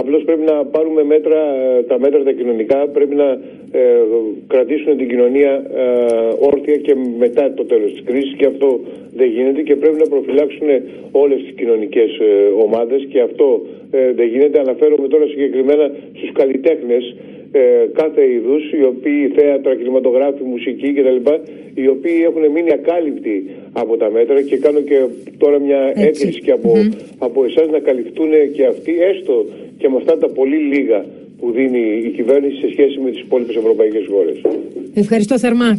Απλώς πρέπει να πάρουμε μέτρα, ε, τα μέτρα τα κοινωνικά, πρέπει να ε, κρατήσουν την κοινωνία ε, όρθια και μετά το τέλος της κρίσης και αυτό δεν γίνεται και πρέπει να προφυλάξουν όλες τις κοινωνικές ε, ομάδες και αυτό δεν γίνεται. Αναφέρομαι τώρα συγκεκριμένα στους καλλιτέχνες κάθε είδους, οι οποίοι θέατρα, κινηματογράφοι, μουσική κτλ. οι οποίοι έχουν μείνει ακάλυπτοι από τα μέτρα και κάνω και τώρα μια έκκληση και από, mm από εσάς να καλυφθούν και αυτοί έστω και με αυτά τα πολύ λίγα που δίνει η κυβέρνηση σε σχέση με τις υπόλοιπες ευρωπαϊκές χώρες. Ευχαριστώ θερμά.